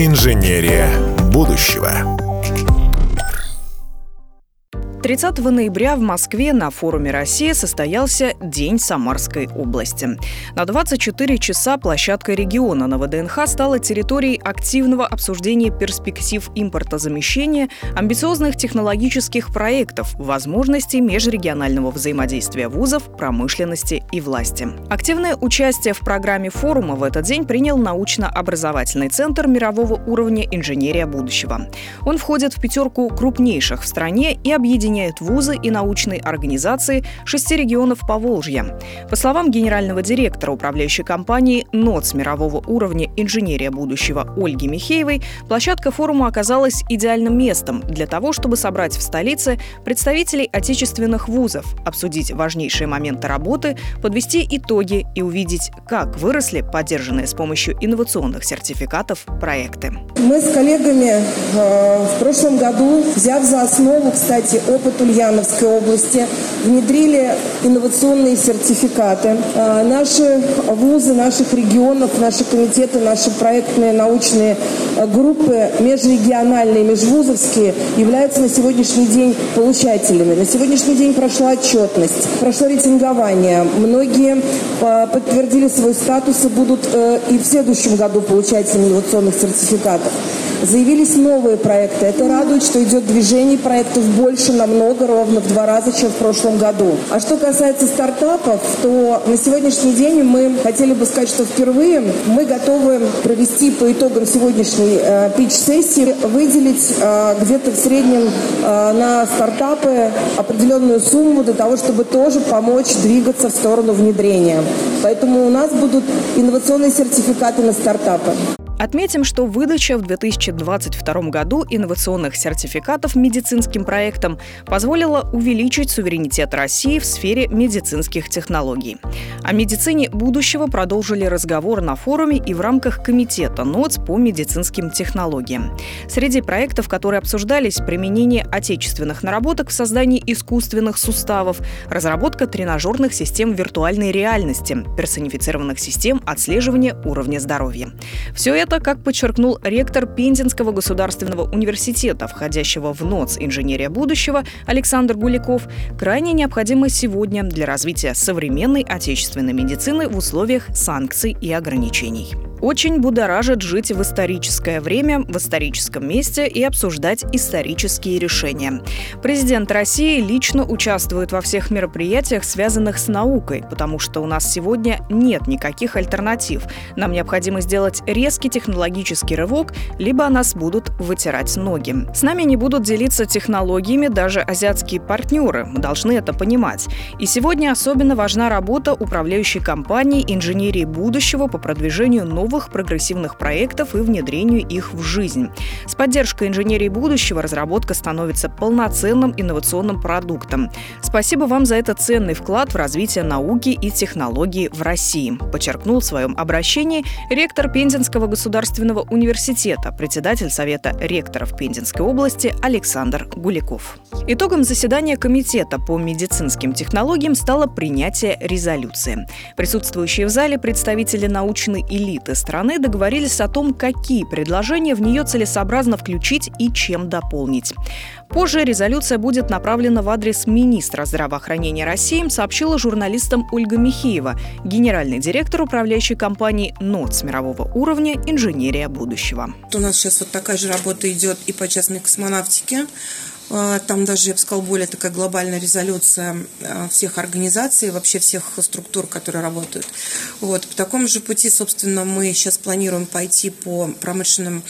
Инженерия будущего. 30 ноября в Москве на форуме России состоялся День Самарской области. На 24 часа площадка региона на ВДНХ стала территорией активного обсуждения перспектив импортозамещения, амбициозных технологических проектов, возможностей межрегионального взаимодействия вузов, промышленности и власти. Активное участие в программе форума в этот день принял научно-образовательный центр мирового уровня «Инженерия будущего». Он входит в пятерку крупнейших в стране и объединяет объединяет вузы и научные организации шести регионов Поволжья. По словам генерального директора управляющей компании НОЦ мирового уровня «Инженерия будущего» Ольги Михеевой, площадка форума оказалась идеальным местом для того, чтобы собрать в столице представителей отечественных вузов, обсудить важнейшие моменты работы, подвести итоги и увидеть, как выросли поддержанные с помощью инновационных сертификатов проекты. Мы с коллегами э, в прошлом году, взяв за основу, кстати, опыт Ульяновской области, внедрили инновационные сертификаты. А, наши вузы наших регионов, наши комитеты, наши проектные научные а, группы, межрегиональные, межвузовские, являются на сегодняшний день получателями. На сегодняшний день прошла отчетность, прошло рейтингование. Многие а, подтвердили свой статус и будут э, и в следующем году получателями инновационных сертификатов. Заявились новые проекты. Это радует, что идет движение проектов больше намного, ровно в два раза, чем в прошлом году. А что касается стартапов, то на сегодняшний день мы хотели бы сказать, что впервые мы готовы провести по итогам сегодняшней э, пич-сессии, выделить э, где-то в среднем э, на стартапы определенную сумму для того, чтобы тоже помочь двигаться в сторону внедрения. Поэтому у нас будут инновационные сертификаты на стартапы. Отметим, что выдача в 2022 году инновационных сертификатов медицинским проектам позволила увеличить суверенитет России в сфере медицинских технологий. О медицине будущего продолжили разговор на форуме и в рамках комитета НОЦ по медицинским технологиям. Среди проектов, которые обсуждались, применение отечественных наработок в создании искусственных суставов, разработка тренажерных систем виртуальной реальности, персонифицированных систем отслеживания уровня здоровья. Все это это, как подчеркнул ректор Пензенского государственного университета, входящего в НОЦ «Инженерия будущего» Александр Гуликов, крайне необходимо сегодня для развития современной отечественной медицины в условиях санкций и ограничений. Очень будоражит жить в историческое время, в историческом месте и обсуждать исторические решения. Президент России лично участвует во всех мероприятиях, связанных с наукой, потому что у нас сегодня нет никаких альтернатив. Нам необходимо сделать резкий технологический рывок, либо нас будут вытирать ноги. С нами не будут делиться технологиями даже азиатские партнеры. Мы должны это понимать. И сегодня особенно важна работа управляющей компании инженерии будущего по продвижению новых новых прогрессивных проектов и внедрению их в жизнь. С поддержкой инженерии будущего разработка становится полноценным инновационным продуктом. Спасибо вам за этот ценный вклад в развитие науки и технологий в России, подчеркнул в своем обращении ректор Пензенского государственного университета, председатель Совета ректоров Пензенской области Александр Гуликов. Итогом заседания Комитета по медицинским технологиям стало принятие резолюции. Присутствующие в зале представители научной элиты страны договорились о том, какие предложения в нее целесообразно включить и чем дополнить. Позже резолюция будет направлена в адрес министра здравоохранения России, сообщила журналистам Ольга Михеева, генеральный директор управляющей компании НОЦ мирового уровня «Инженерия будущего». У нас сейчас вот такая же работа идет и по частной космонавтике. А, там даже, я бы сказала, более такая глобальная резолюция а, всех организаций, вообще всех структур, которые работают. Вот. По такому же пути, собственно, мы сейчас планируем пойти по промышленным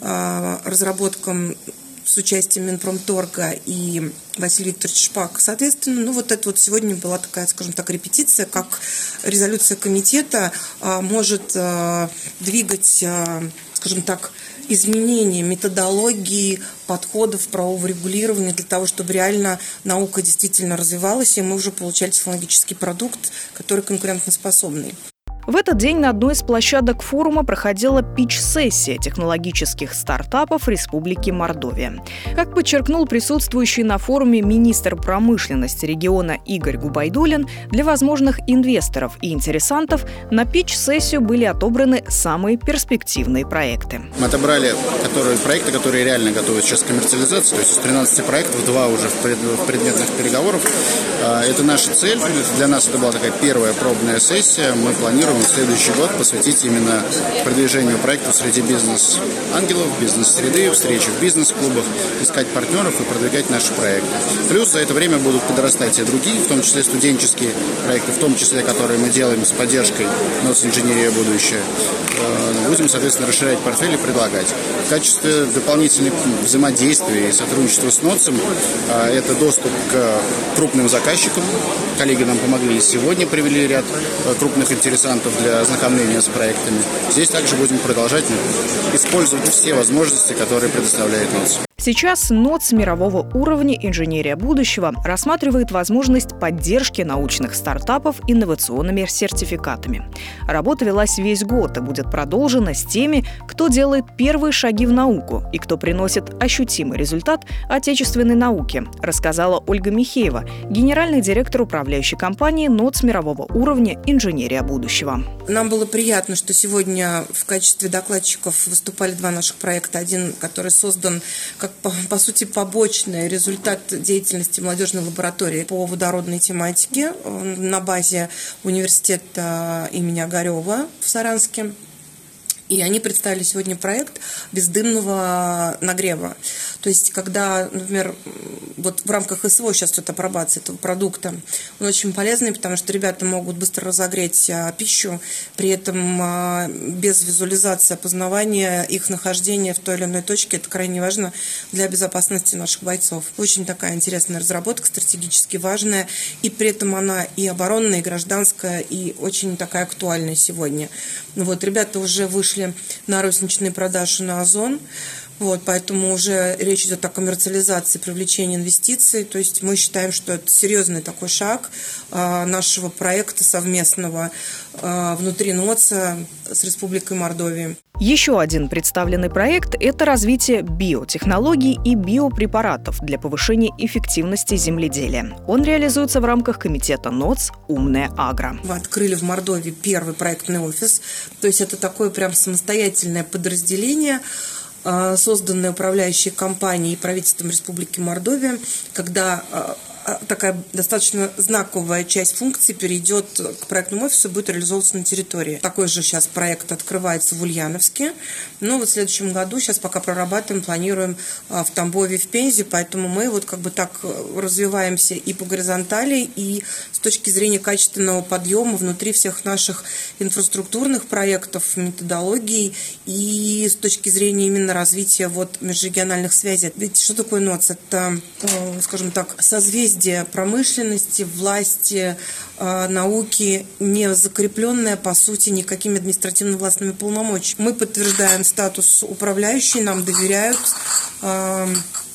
а, разработкам с участием Минпромторга и Василий Викторович Шпак. Соответственно, ну вот это вот сегодня была такая, скажем так, репетиция, как резолюция комитета может двигать, скажем так, изменения методологии, подходов правового регулирования для того, чтобы реально наука действительно развивалась, и мы уже получали технологический продукт, который конкурентоспособный. В этот день на одной из площадок форума проходила пич-сессия технологических стартапов Республики Мордовия. Как подчеркнул присутствующий на форуме министр промышленности региона Игорь Губайдулин, для возможных инвесторов и интересантов на пич-сессию были отобраны самые перспективные проекты. Мы отобрали которые, проекты, которые реально готовы сейчас к коммерциализации, то есть из 13 проектов два уже в, пред, в предметных переговорах. А, это наша цель. Для нас это была такая первая пробная сессия. Мы планируем планируем следующий год посвятить именно продвижению проектов среди бизнес-ангелов, бизнес-среды, встречи в бизнес-клубах, искать партнеров и продвигать наши проекты. Плюс за это время будут подрастать и другие, в том числе студенческие проекты, в том числе, которые мы делаем с поддержкой НОЦ «Инженерия. Будущее». Э, будем, соответственно, расширять портфель и предлагать. В качестве дополнительных взаимодействия и сотрудничества с НОЦем э, это доступ к крупным заказчикам. Коллеги нам помогли сегодня, привели ряд э, крупных интересантов инструментов для ознакомления с проектами. Здесь также будем продолжать использовать все возможности, которые предоставляет НОЦ. Сейчас НОЦ мирового уровня «Инженерия будущего» рассматривает возможность поддержки научных стартапов инновационными сертификатами. Работа велась весь год и будет продолжена с теми, кто делает первые шаги в науку и кто приносит ощутимый результат отечественной науке, рассказала Ольга Михеева, генеральный директор управляющей компании НОЦ мирового уровня «Инженерия будущего». Нам было приятно, что сегодня в качестве докладчиков выступали два наших проекта. Один, который создан как по, по сути, побочный результат деятельности молодежной лаборатории по водородной тематике на базе университета имени Огарева в Саранске. И они представили сегодня проект бездымного нагрева. То есть, когда, например, вот в рамках СВО сейчас идет апробация этого продукта, он очень полезный, потому что ребята могут быстро разогреть а, пищу, при этом а, без визуализации опознавания их нахождения в той или иной точке. Это крайне важно для безопасности наших бойцов. Очень такая интересная разработка, стратегически важная, и при этом она и оборонная, и гражданская, и очень такая актуальная сегодня. Вот, ребята уже вышли на розничные продажи на Озон. Вот, поэтому уже речь идет о коммерциализации, привлечении инвестиций. То есть мы считаем, что это серьезный такой шаг э, нашего проекта совместного э, внутри НОЦа с Республикой Мордовия. Еще один представленный проект – это развитие биотехнологий и биопрепаратов для повышения эффективности земледелия. Он реализуется в рамках комитета НОЦ «Умная агро». Мы открыли в Мордовии первый проектный офис. То есть это такое прям самостоятельное подразделение – а, созданная управляющей компанией и правительством Республики Мордовия, когда а, такая достаточно знаковая часть функций перейдет к проектному офису, будет реализовываться на территории. Такой же сейчас проект открывается в Ульяновске. Но вот в следующем году, сейчас пока прорабатываем, планируем в Тамбове, в Пензе, поэтому мы вот как бы так э, развиваемся и по горизонтали, и с точки зрения качественного подъема внутри всех наших инфраструктурных проектов, методологий и с точки зрения именно развития вот межрегиональных связей. Ведь что такое НОЦ? Это, э, скажем так, созвездие промышленности, власти, э, науки, не закрепленное, по сути, никакими административно-властными полномочиями. Мы подтверждаем статус управляющий, нам доверяют, э,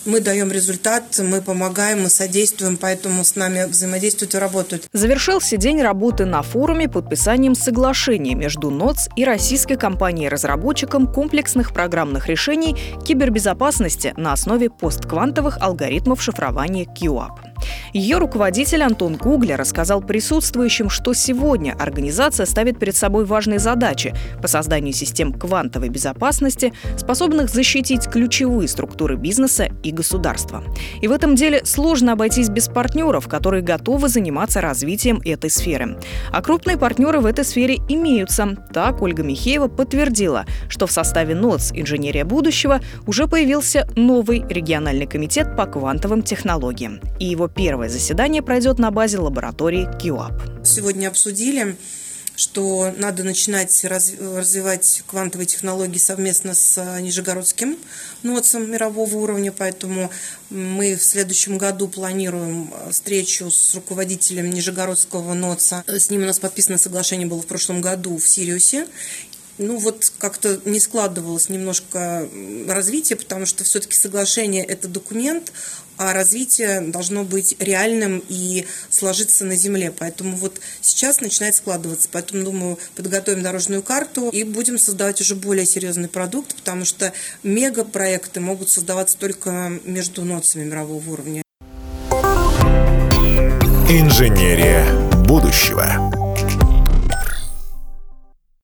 мы даем результат, мы помогаем, мы содействуем, поэтому с нами взаимодействуют и работают. Завершился день работы на форуме подписанием соглашения между НОЦ и российской компанией-разработчиком комплексных программных решений кибербезопасности на основе постквантовых алгоритмов шифрования QAP. Ее руководитель Антон Гугля рассказал присутствующим, что сегодня организация ставит перед собой важные задачи по созданию систем квантовой безопасности, способных защитить ключевые структуры бизнеса и государства. И в этом деле сложно обойтись без партнеров, которые готовы заниматься развитием этой сферы. А крупные партнеры в этой сфере имеются. Так Ольга Михеева подтвердила, что в составе НОЦ «Инженерия будущего» уже появился новый региональный комитет по квантовым технологиям. И его первое заседание пройдет на базе лаборатории QAP. Сегодня обсудили что надо начинать развивать квантовые технологии совместно с э, Нижегородским НОЦом мирового уровня, поэтому мы в следующем году планируем э, встречу с руководителем Нижегородского НОЦа. С ним у нас подписано соглашение было в прошлом году в Сириусе, ну вот как-то не складывалось немножко развитие, потому что все-таки соглашение это документ, а развитие должно быть реальным и сложиться на земле. Поэтому вот сейчас начинает складываться. Поэтому, думаю, подготовим дорожную карту и будем создавать уже более серьезный продукт, потому что мегапроекты могут создаваться только между ноцами мирового уровня. Инженерия будущего.